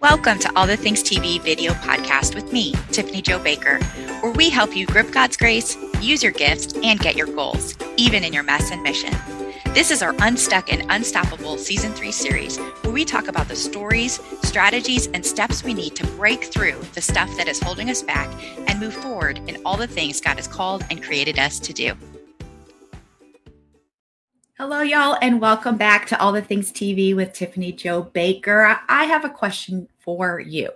Welcome to All the Things TV video podcast with me, Tiffany Jo Baker, where we help you grip God's grace, use your gifts, and get your goals, even in your mess and mission. This is our Unstuck and Unstoppable Season 3 series, where we talk about the stories, strategies, and steps we need to break through the stuff that is holding us back and move forward in all the things God has called and created us to do. Hello, y'all, and welcome back to All the Things TV with Tiffany Jo Baker. I have a question for you,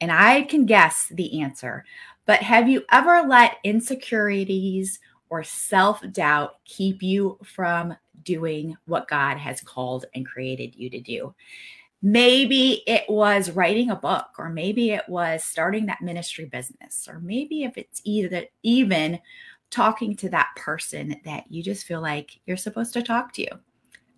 and I can guess the answer. But have you ever let insecurities or self doubt keep you from doing what God has called and created you to do? Maybe it was writing a book, or maybe it was starting that ministry business, or maybe if it's either even talking to that person that you just feel like you're supposed to talk to.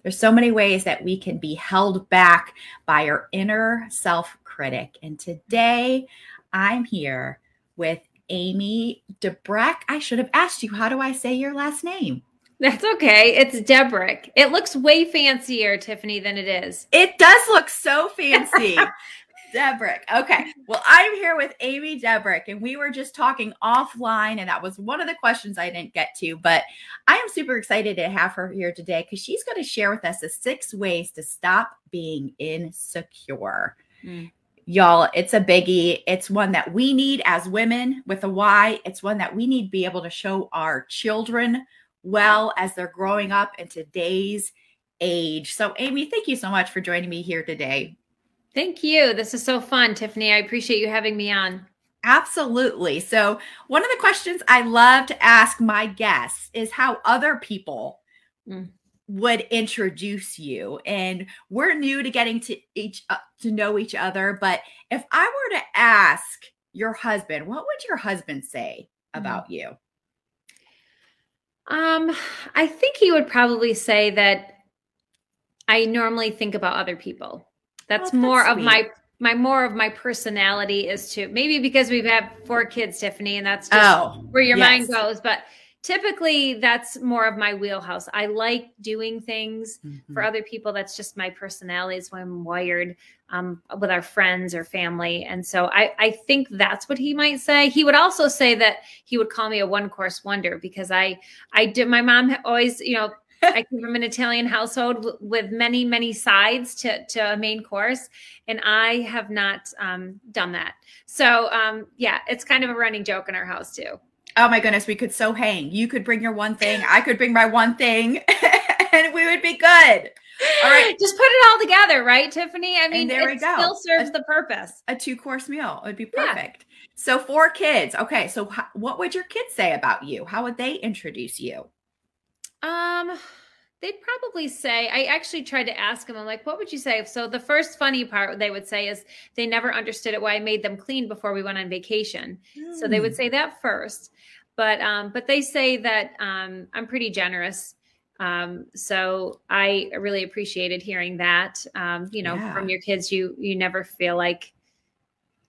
There's so many ways that we can be held back by our inner self critic. And today I'm here with Amy Debrek. I should have asked you, how do I say your last name? That's okay. It's Debrick. It looks way fancier, Tiffany, than it is. It does look so fancy. Debrick. Okay. Well, I'm here with Amy Debrick, and we were just talking offline, and that was one of the questions I didn't get to. But I am super excited to have her here today because she's going to share with us the six ways to stop being insecure. Mm. Y'all, it's a biggie. It's one that we need as women with a Y. It's one that we need to be able to show our children well as they're growing up in today's age. So, Amy, thank you so much for joining me here today. Thank you. This is so fun, Tiffany. I appreciate you having me on. Absolutely. So, one of the questions I love to ask my guests is how other people mm. would introduce you. And we're new to getting to each uh, to know each other, but if I were to ask your husband, what would your husband say mm. about mm. you? Um, I think he would probably say that I normally think about other people. That's oh, more of my my more of my personality is to maybe because we've had four kids, Tiffany, and that's just oh, where your yes. mind goes. But typically that's more of my wheelhouse. I like doing things mm-hmm. for other people. That's just my personality is when I'm wired um, with our friends or family. And so I, I think that's what he might say. He would also say that he would call me a one course wonder because I, I did, my mom always, you know, I came from an Italian household w- with many, many sides to, to a main course, and I have not um, done that. So, um, yeah, it's kind of a running joke in our house too. Oh my goodness, we could so hang. You could bring your one thing, I could bring my one thing, and we would be good. All right, just put it all together, right, Tiffany? I mean, and there we go. Still serves a, the purpose. A two course meal would be perfect. Yeah. So, four kids. Okay, so h- what would your kids say about you? How would they introduce you? Um, they'd probably say, I actually tried to ask them, I'm like, what would you say? So the first funny part they would say is they never understood it why I made them clean before we went on vacation. Mm. So they would hmm. say that first. But um, but they say that um, I'm pretty generous. Um, so I really appreciated hearing that. Um, you know, yeah. from your kids, you you never feel like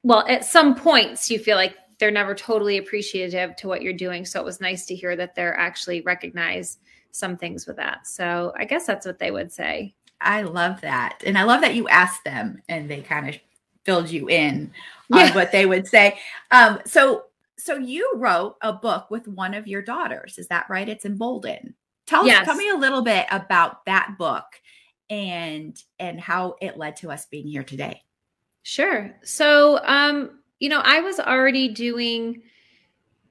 well, at some points you feel like they're never totally appreciative to what you're doing. So it was nice to hear that they're actually recognize some things with that. So I guess that's what they would say. I love that. And I love that you asked them and they kind of filled you in on yeah. what they would say. Um, so so you wrote a book with one of your daughters. Is that right? It's emboldened. Tell yes. us, tell me a little bit about that book and and how it led to us being here today. Sure. So um, you know, I was already doing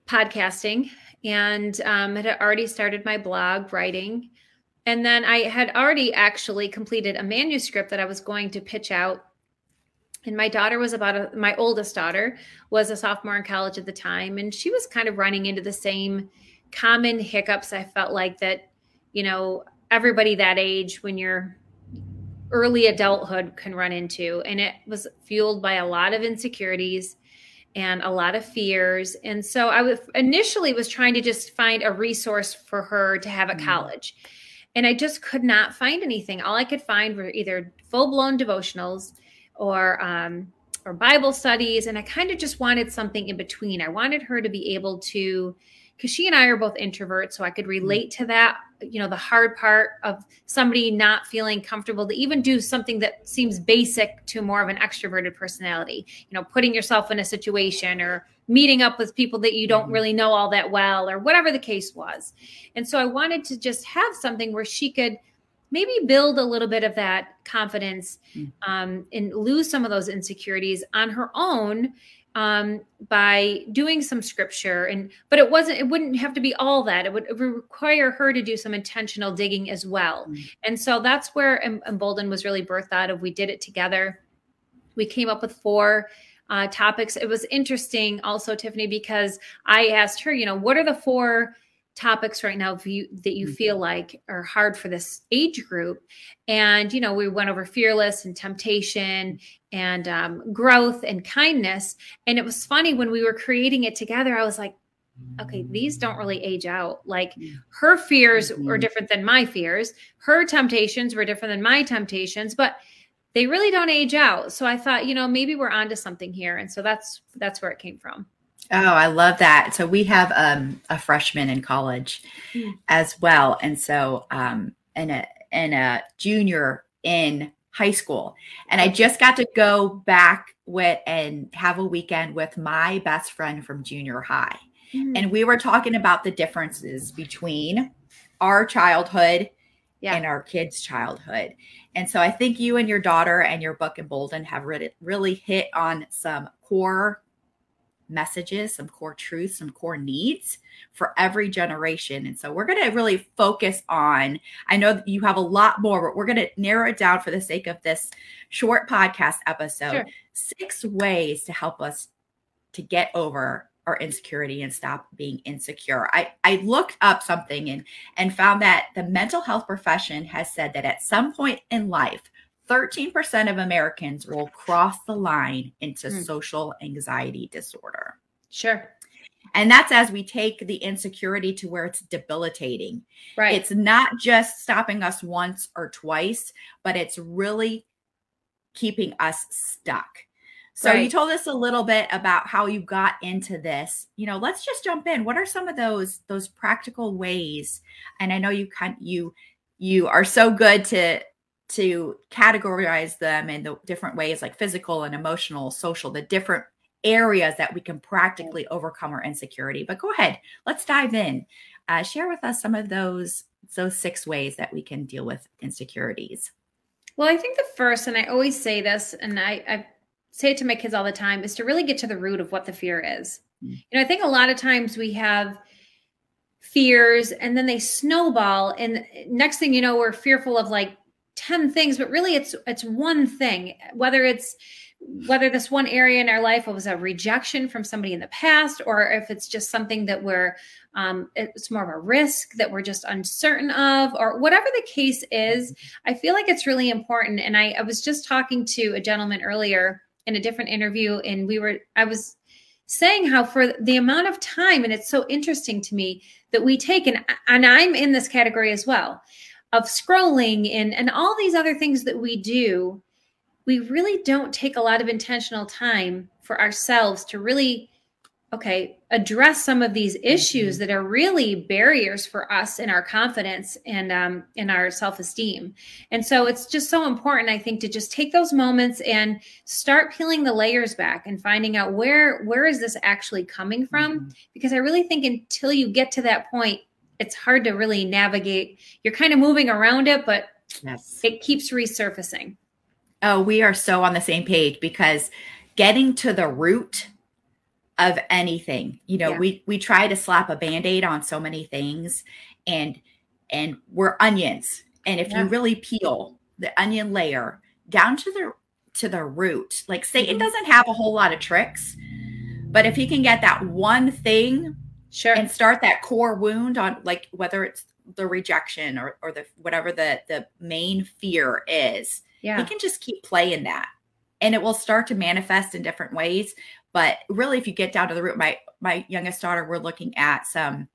podcasting and um, had already started my blog writing. And then I had already actually completed a manuscript that I was going to pitch out. And my daughter was about a, my oldest daughter was a sophomore in college at the time. And she was kind of running into the same common hiccups. I felt like that, you know, everybody that age when you're early adulthood can run into. And it was fueled by a lot of insecurities and a lot of fears. And so I was initially was trying to just find a resource for her to have at mm. college. And I just could not find anything. All I could find were either full-blown devotionals or um, or Bible studies. And I kind of just wanted something in between. I wanted her to be able to because she and I are both introverts, so I could relate to that. You know, the hard part of somebody not feeling comfortable to even do something that seems basic to more of an extroverted personality. You know, putting yourself in a situation or meeting up with people that you don't mm-hmm. really know all that well, or whatever the case was. And so I wanted to just have something where she could maybe build a little bit of that confidence mm. um, and lose some of those insecurities on her own um, by doing some scripture. And but it wasn't it wouldn't have to be all that. It would, it would require her to do some intentional digging as well. Mm. and so that's where embolden was really birthed out of. We did it together. We came up with four uh, topics. It was interesting also tiffany because i asked her you know what are the four topics right now you, that you feel mm-hmm. like are hard for this age group. And you know we went over fearless and temptation and um, growth and kindness. And it was funny when we were creating it together i was like okay these don't really age out. Like her fears were mm-hmm. different than my fears. Her temptations were different than my temptations but they really don't age out. So i thought you know maybe we're onto something here. And so that's that's where it came from Oh, I love that. So we have um, a freshman in college mm. as well, and so um, and a and a junior in high school. And I just got to go back with and have a weekend with my best friend from junior high, mm. and we were talking about the differences between our childhood yeah. and our kids' childhood. And so I think you and your daughter and your book Embolden have really really hit on some core messages, some core truths, some core needs for every generation. And so we're going to really focus on, I know you have a lot more, but we're going to narrow it down for the sake of this short podcast episode. Sure. Six ways to help us to get over our insecurity and stop being insecure. I, I looked up something and and found that the mental health profession has said that at some point in life, 13% of Americans will cross the line into mm. social anxiety disorder. Sure. And that's as we take the insecurity to where it's debilitating. Right. It's not just stopping us once or twice, but it's really keeping us stuck. So right. you told us a little bit about how you got into this. You know, let's just jump in. What are some of those those practical ways? And I know you kind you you are so good to to categorize them in the different ways like physical and emotional social the different areas that we can practically overcome our insecurity. But go ahead let's dive in. Uh, share with us some of those those six ways that we can deal with insecurities. Well i think the first and i always say this and i, I say it to my kids all the time is to really get to the root of what the fear is. Mm-hmm. you know i think a lot of times we have fears and then they snowball and next thing you know we're fearful of like 10 things but really it's it's one thing whether it's whether this one area in our life was a rejection from somebody in the past or if it's just something that we're um, it's more of a risk that we're just uncertain of or whatever the case is i feel like it's really important. And I, I was just talking to a gentleman earlier in a different interview and we were i was saying how for the amount of time and it's so interesting to me that we take and, and i'm in this category as well of scrolling and and all these other things that we do we really don't take a lot of intentional time for ourselves to really okay address some of these issues mm-hmm. that are really barriers for us in our confidence and um, in our self-esteem and so it's just so important i think to just take those moments and start peeling the layers back and finding out where where is this actually coming from mm-hmm. because i really think until you get to that point it's hard to really navigate. You're kind of moving around it, but yes. it keeps resurfacing. Oh, we are so on the same page because getting to the root of anything, you know, yeah. we we try to slap a band-aid on so many things and and we're onions. And if yeah. you really peel the onion layer down to the to the root, like Satan mm-hmm. doesn't have a whole lot of tricks, but if he can get that one thing sure. and start that core wound on like whether it's the rejection or, or the whatever the the main fear is yeah. he can just keep playing that. And it will start to manifest in different ways. But really if you get down to the root my my youngest daughter we're looking at some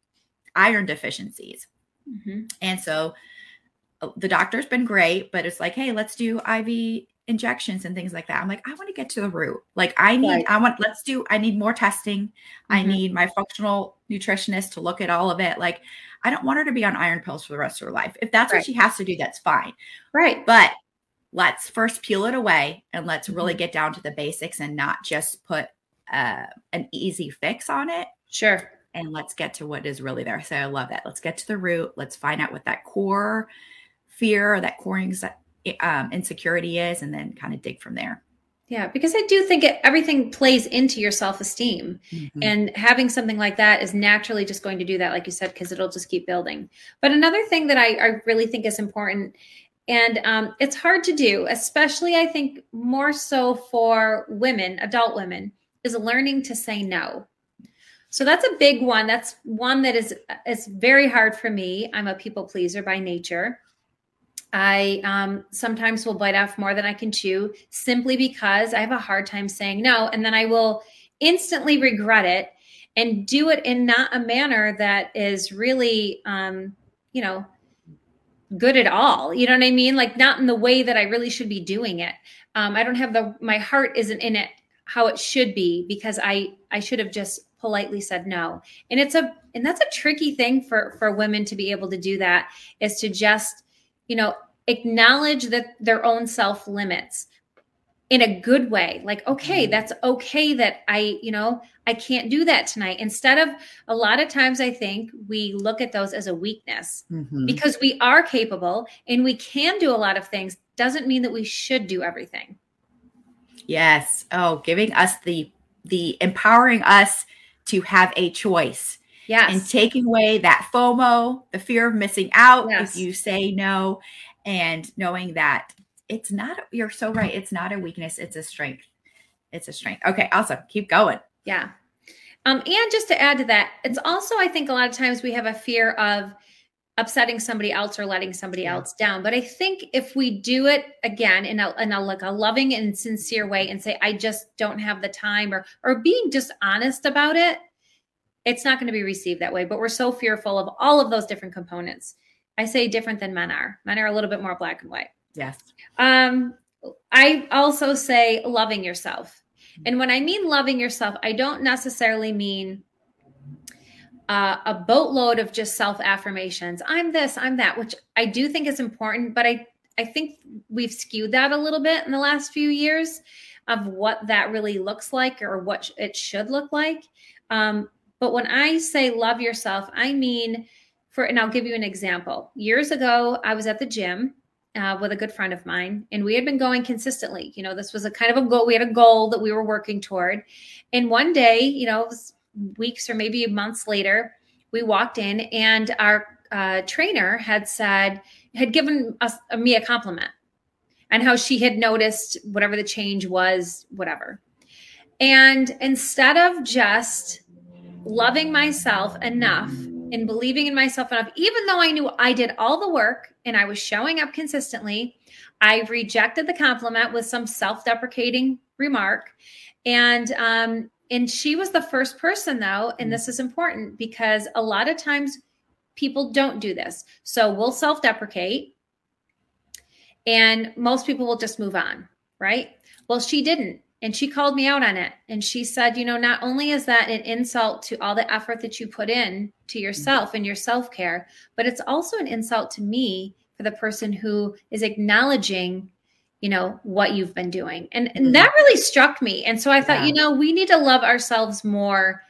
iron deficiencies. Mm-hmm. and so uh, the doctor's been great but it's like hey let's do iv injections and things like that. I'm like, I want to get to the root. Like, I need, right. I want, let's do, I need more testing. Mm-hmm. I need my functional nutritionist to look at all of it. Like, I don't want her to be on iron pills for the rest of her life. If that's right. what she has to do, that's fine. Right. But let's first peel it away and let's really mm-hmm. get down to the basics and not just put uh, an easy fix on it. Sure. And let's get to what is really there. So I love that. Let's get to the root. Let's find out what that core fear or that core um, insecurity is, and then kind of dig from there. Yeah, because I do think it, everything plays into your self esteem. Mm-hmm. And having something like that is naturally just going to do that, like you said, because it'll just keep building. But another thing that I, I really think is important, and um, it's hard to do, especially I think more so for women, adult women, is learning to say no. So that's a big one. That's one that is is very hard for me. I'm a people pleaser by nature. I um, sometimes will bite off more than I can chew simply because I have a hard time saying no. And then I will instantly regret it and do it in not a manner that is really, um, you know, good at all. You know what I mean? Like not in the way that I really should be doing it. Um, I don't have the, my heart isn't in it how it should be because I, I should have just politely said no. And it's a, and that's a tricky thing for, for women to be able to do that is to just, you know, acknowledge that their own self limits in a good way. Like okay mm-hmm. that's okay that i you know i can't do that tonight. Instead of a lot of times i think we look at those as a weakness mm-hmm. because we are capable and we can do a lot of things. Doesn't mean that we should do everything. Yes. Oh giving us the the empowering us to have a choice Yes. And taking away that FOMO, the fear of missing out yes. if you say no, and knowing that it's not, you're so right. It's not a weakness, it's a strength. It's a strength. Okay, awesome. Keep going. Yeah. Um, and just to add to that, it's also, I think a lot of times we have a fear of upsetting somebody else or letting somebody yeah. else down. But I think if we do it again in a, in a like a loving and sincere way and say, I just don't have the time or, or being just honest about it, it's not going to be received that way. But we're so fearful of all of those different components. I say different than men are. Men are a little bit more black and white. Yes. Um, I also say loving yourself. And when I mean loving yourself, I don't necessarily mean uh, a boatload of just self affirmations. I'm this, I'm that, which I do think is important, but I I think we've skewed that a little bit in the last few years of what that really looks like or what it should look like. Um, but when I say love yourself, I mean, for, and I'll give you an example. Years ago, I was at the gym uh, with a good friend of mine, and we had been going consistently. You know, this was a kind of a goal. We had a goal that we were working toward. And one day, you know, weeks or maybe months later, we walked in, and our uh, trainer had said, had given us uh, me a compliment and how she had noticed whatever the change was, whatever. And instead of just loving myself enough and believing in myself enough, even though I knew I did all the work and I was showing up consistently, I rejected the compliment with some self-deprecating remark. And um, and she was the first person though, and this is important because a lot of times people don't do this. So we'll self-deprecate and most people will just move on, right? Well, she didn't. And she called me out on it. And she said, you know, not only is that an insult to all the effort that you put in to yourself and your self care, but it's also an insult to me for the person who is acknowledging, you know, what you've been doing. And, and mm-hmm. that really struck me. And so I thought, yeah. you know, we need to love ourselves more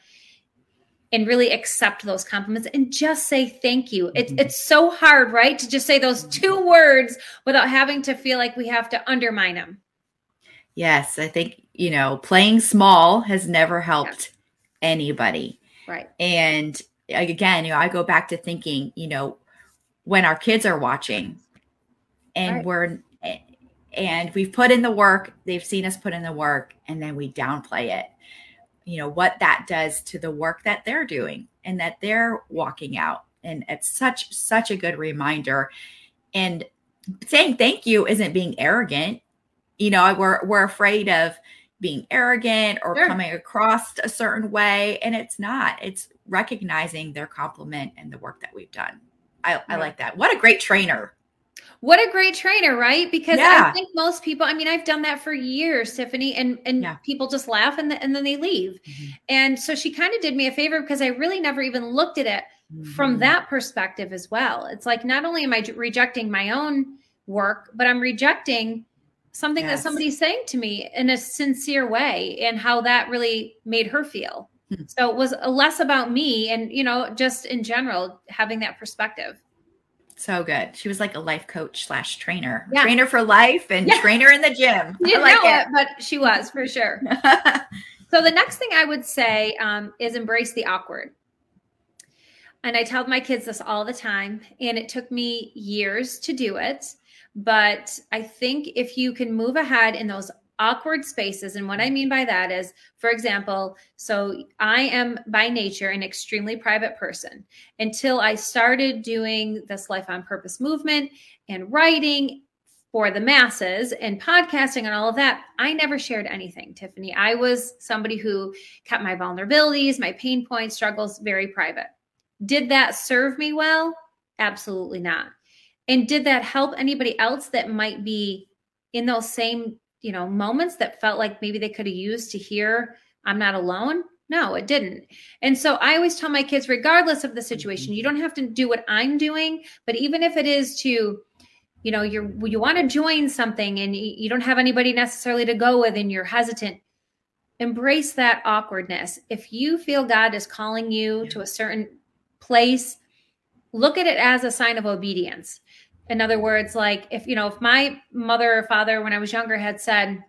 and really accept those compliments and just say thank you. It, mm-hmm. It's so hard, right? To just say those two words without having to feel like we have to undermine them. Yes, I think, you know, playing small has never helped yeah. anybody. Right. And again, you know, I go back to thinking, you know, when our kids are watching and right. we're and we've put in the work, they've seen us put in the work and then we downplay it. You know, what that does to the work that they're doing and that they're walking out. And it's such such a good reminder. And saying thank you isn't being arrogant you know we're we're afraid of being arrogant or sure. coming across a certain way and it's not it's recognizing their compliment and the work that we've done i, right. I like that what a great trainer what a great trainer, right? Because Yeah. I think most people, I mean, I've done that for years, Tiffany, and and Yeah. people just laugh and, and then they leave. Mhm. And so she kind of did me a favor because I really never even looked at it from Mhm. that perspective as well. It's like not only am i rejecting my own work, but I'm rejecting something Yes. that somebody's saying to me in a sincere way and how that really made her feel. Hmm. So it was less about me and, you know, just in general, having that perspective. So good. She was like a life coach slash trainer, Yeah. trainer for life and Yeah. trainer in the gym. You like know it, but she was for sure. So the next thing I would say um, is embrace the awkward. And I tell my kids this all the time, and it took me years to do it. But I think if you can move ahead in those awkward spaces, and what I mean by that is, for example, so I am by nature an extremely private person until I started doing this Life on Purpose movement and writing for the masses and podcasting and all of that, I never shared anything, Tiffany. I was somebody who kept my vulnerabilities, my pain points, struggles very private. Did that serve me well? Absolutely not. And did that help anybody else that might be in those same, you know, moments that felt like maybe they could have used to hear I'm not alone? No, it didn't. And so I always tell my kids, regardless of the situation, you don't have to do what I'm doing, but even if it is to you know you're you want to join something and you don't have anybody necessarily to go with and you're hesitant embrace that awkwardness if you feel god is calling you to a certain place look at it as a sign of obedience in other words like if you know if my mother or father when i was younger had said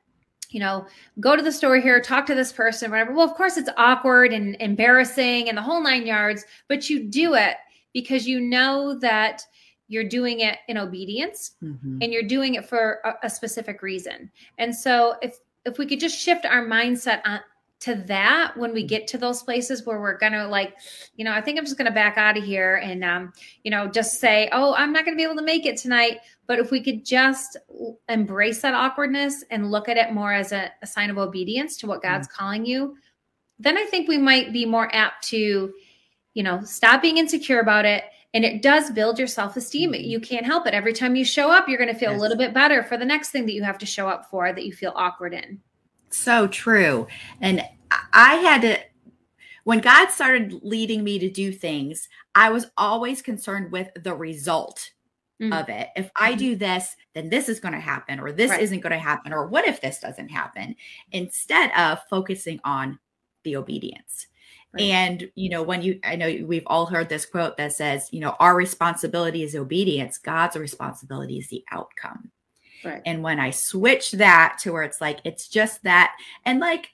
you know go to the store here talk to this person whatever well of course it's awkward and embarrassing and the whole nine yards but you do it because you know that you're doing it in obedience Mhm. and you're doing it for a, a specific reason. And so if if we could just shift our mindset on to that when we get to those places where we're gonna like, you know, I think I'm just gonna back out of here and um, you know, just say, oh, I'm not gonna be able to make it tonight. But if we could just embrace that awkwardness and look at it more as a, a sign of obedience to what God's calling you, then I think we might be more apt to, you know, stop being insecure about it. And it does build your self esteem. Mhm. You can't help it. Every time you show up, you're going to feel Yes. a little bit better for the next thing that you have to show up for that you feel awkward in. So true. And I- had to, when God started leading me to do things, I was always concerned with the result Mhm. of it. If I do this, then this is going to happen, or this Right. isn't going to happen, or what if this doesn't happen? Instead of focusing on the obedience. Right. And, you know, when you, I know we've all heard this quote that says, you know, our responsibility is obedience, God's responsibility is the outcome. Right. And when I switch that to where it's like, it's just that, and like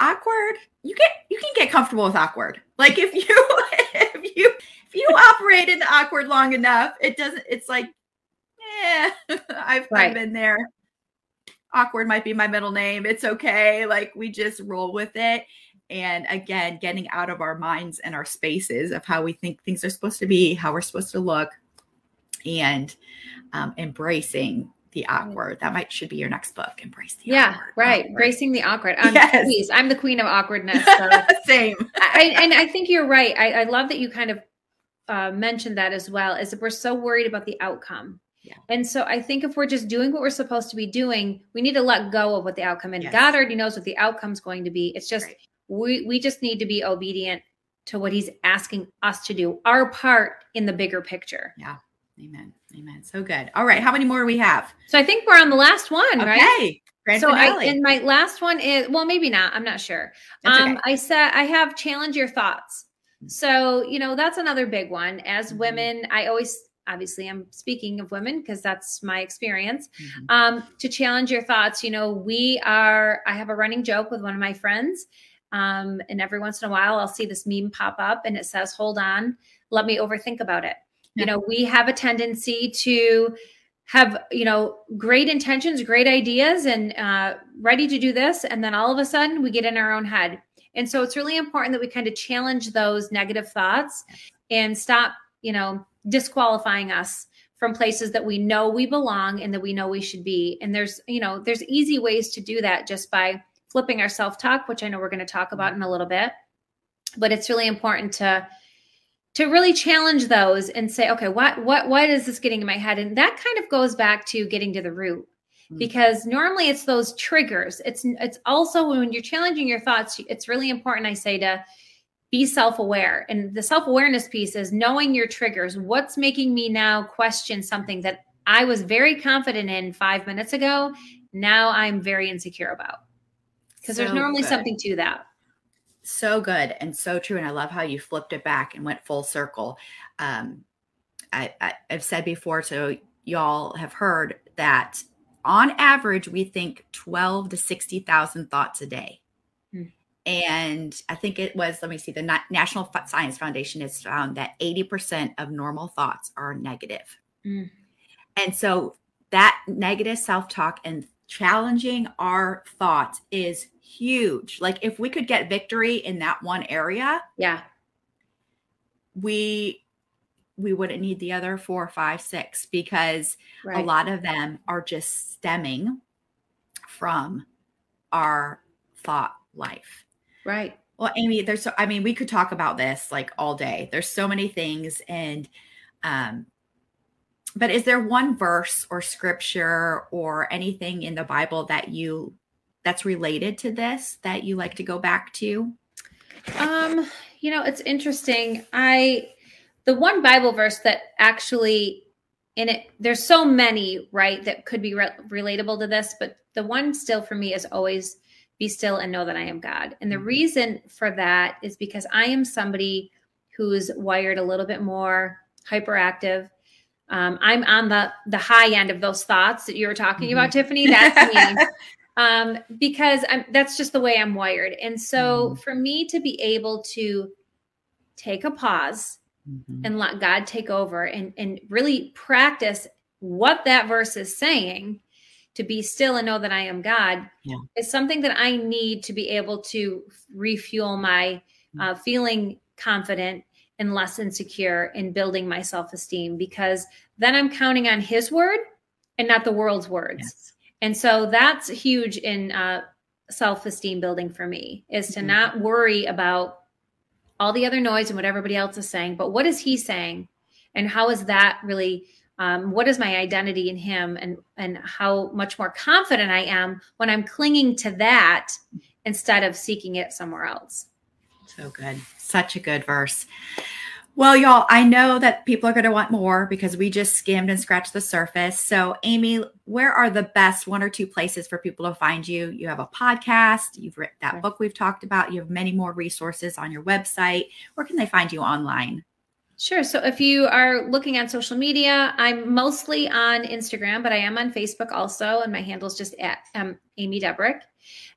awkward, you get, you can get comfortable with awkward. Like if you, if you, if you operate in the awkward long enough, it doesn't, it's like, yeah, I've, Right. I've been there. Awkward might be my middle name. It's okay. Like we just roll with it. And again, getting out of our minds and our spaces of how we think things are supposed to be, how we're supposed to look, and um, embracing the awkward. That might should be your next book. Embrace the Yeah, awkward. right. Awkward. Embracing the awkward. I'm, Yes. please, I'm the queen of awkwardness. So. Same. I, and I think you're right. I, I love that you kind of uh, mentioned that as well. Is that we're so worried about the outcome. Yeah. And so I think if we're just doing what we're supposed to be doing, we need to let go of what the outcome. And Yes. God already knows what the outcome's going to be. It's just Right. we we just need to be obedient to what He's asking us to do, our part in the bigger picture. Yeah. Amen. Amen. So good. All right. How many more do we have? So I think we're on the last one, right? Okay. Grand so I, and my last one is well, maybe not. I'm not sure. That's um, okay. I said I have challenge your thoughts. So you know that's another big one. As Mhm. women, I always obviously I'm speaking of women because that's my experience. Mhm. Um, to challenge your thoughts, you know, we are. I have a running joke with one of my friends, um, and every once in a while I'll see this meme pop up, and it says, "Hold on, let me overthink about it." You know, we have a tendency to have you know great intentions great ideas and uh, ready to do this and then all of a sudden we get in our own head. And so it's really important that we kind of challenge those negative thoughts and stop you know disqualifying us from places that we know we belong and that we know we should be. And there's you know there's easy ways to do that just by flipping our self-talk which i know we're going to talk about in a little bit. But it's really important to to really challenge those and say, okay, what what what is this getting in my head? And that kind of goes back to getting to the root. Mm. Because normally it's those triggers. It's it's also when you're challenging your thoughts, it's really important I say to be self-aware. And the self-awareness piece is knowing your triggers. What's making me now question something that I was very confident in 5 minutes ago, now I'm very insecure about. Because so there's normally good. something to that so good and so true and i love how you flipped it back and went full circle um, I, I, i've said before so y'all have heard that on average we think 12 to 60000 thoughts a day hmm. and i think it was let me see the national science foundation has found that 80% of normal thoughts are negative hmm. and so that negative self-talk and challenging our thoughts is huge. Like if we could get victory in that one area, yeah, we we wouldn't need the other four, five, six because right. a lot of them are just stemming from our thought life. Right. Well, Amy, there's so I mean, we could talk about this like all day. There's so many things and um but is there one verse or scripture or anything in the Bible that you that's related to this that you like to go back to? Um, you know, it's interesting. I the one Bible verse that actually in it there's so many, right, that could be re- relatable to this, but the one still for me is always be still and know that I am God. And the mm-hmm. reason for that is because I am somebody who's wired a little bit more hyperactive. Um, I'm on the the high end of those thoughts that you were talking mm-hmm. about, Tiffany. That's me. um, because I'm, that's just the way I'm wired. And so mm-hmm. for me to be able to take a pause mm-hmm. and let God take over and, and really practice what that verse is saying to be still and know that I am God yeah. is something that I need to be able to refuel my mm. uh, feeling confident and less insecure in building my self esteem because then I'm counting on His word and not the world's words. Yes. And so that's huge in uh, self esteem building for me is to mm-hmm. not worry about all the other noise and what everybody else is saying, but what is he saying? And how is that really? Um, what is my identity in him and and how much more confident I am when I'm clinging to that instead of seeking it somewhere else. So good. Such a good verse. Well, y'all, I know that people are going to want more because we just skimmed and scratched the surface. So, Amy, where are the best one or two places for people to find you? You have a podcast, you've written that book we've talked about, you have many more resources on your website. Where can they find you online? Sure. So if you are looking on social media, I'm mostly on Instagram, but I am on Facebook also, and my handle is just at um, Amy Debrick.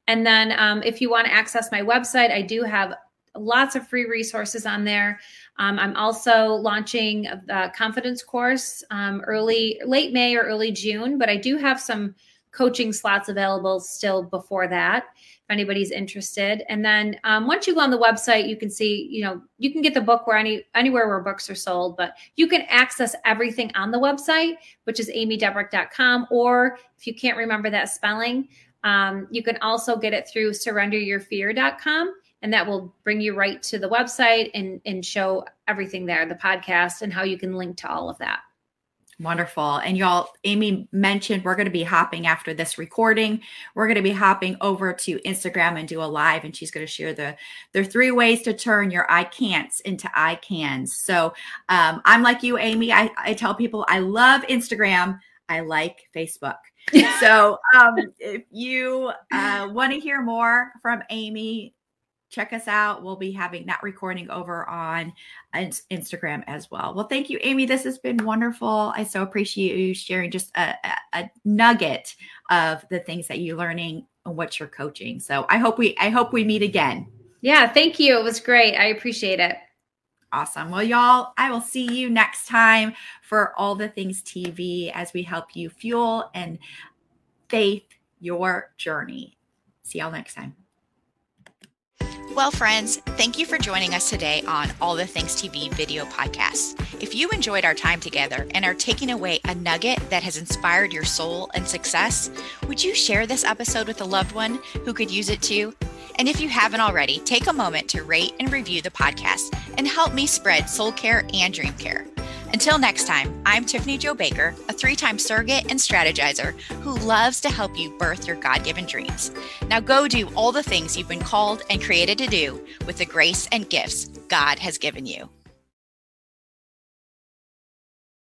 And then um, if you want to access my website, I do have lots of free resources on there. Um, I'm also launching the confidence course um, early, late May or early June, but I do have some coaching slots available still before that if anybody's interested and then um, once you go on the website you can see you know you can get the book where any anywhere where books are sold but you can access everything on the website which is amydebrick.com or if you can't remember that spelling um, you can also get it through surrenderyourfear.com and that will bring you right to the website and and show everything there the podcast and how you can link to all of that Wonderful. And y'all, Amy mentioned we're going to be hopping after this recording. We're going to be hopping over to Instagram and do a live, and she's going to share the the three ways to turn your I can'ts into I cans. So um, I'm like you, Amy. I, I tell people I love Instagram. I like Facebook. so um, if you uh, want to hear more from Amy, check us out. We'll be having that recording over on Instagram as well. Well, thank you, Amy. This has been wonderful. I so appreciate you sharing just a, a, a nugget of the things that you're learning and what you're coaching. So I hope we I hope we meet again. Yeah, thank you. It was great. I appreciate it. Awesome. Well, y'all, I will see you next time for all the things TV as we help you fuel and faith your journey. See y'all next time. Well, friends, thank you for joining us today on All the Things TV video podcast. If you enjoyed our time together and are taking away a nugget that has inspired your soul and success, would you share this episode with a loved one who could use it too? And if you haven't already, take a moment to rate and review the podcast and help me spread soul care and dream care. Until next time, I'm Tiffany Jo Baker, a three time surrogate and strategizer who loves to help you birth your God given dreams. Now go do all the things you've been called and created to do with the grace and gifts God has given you.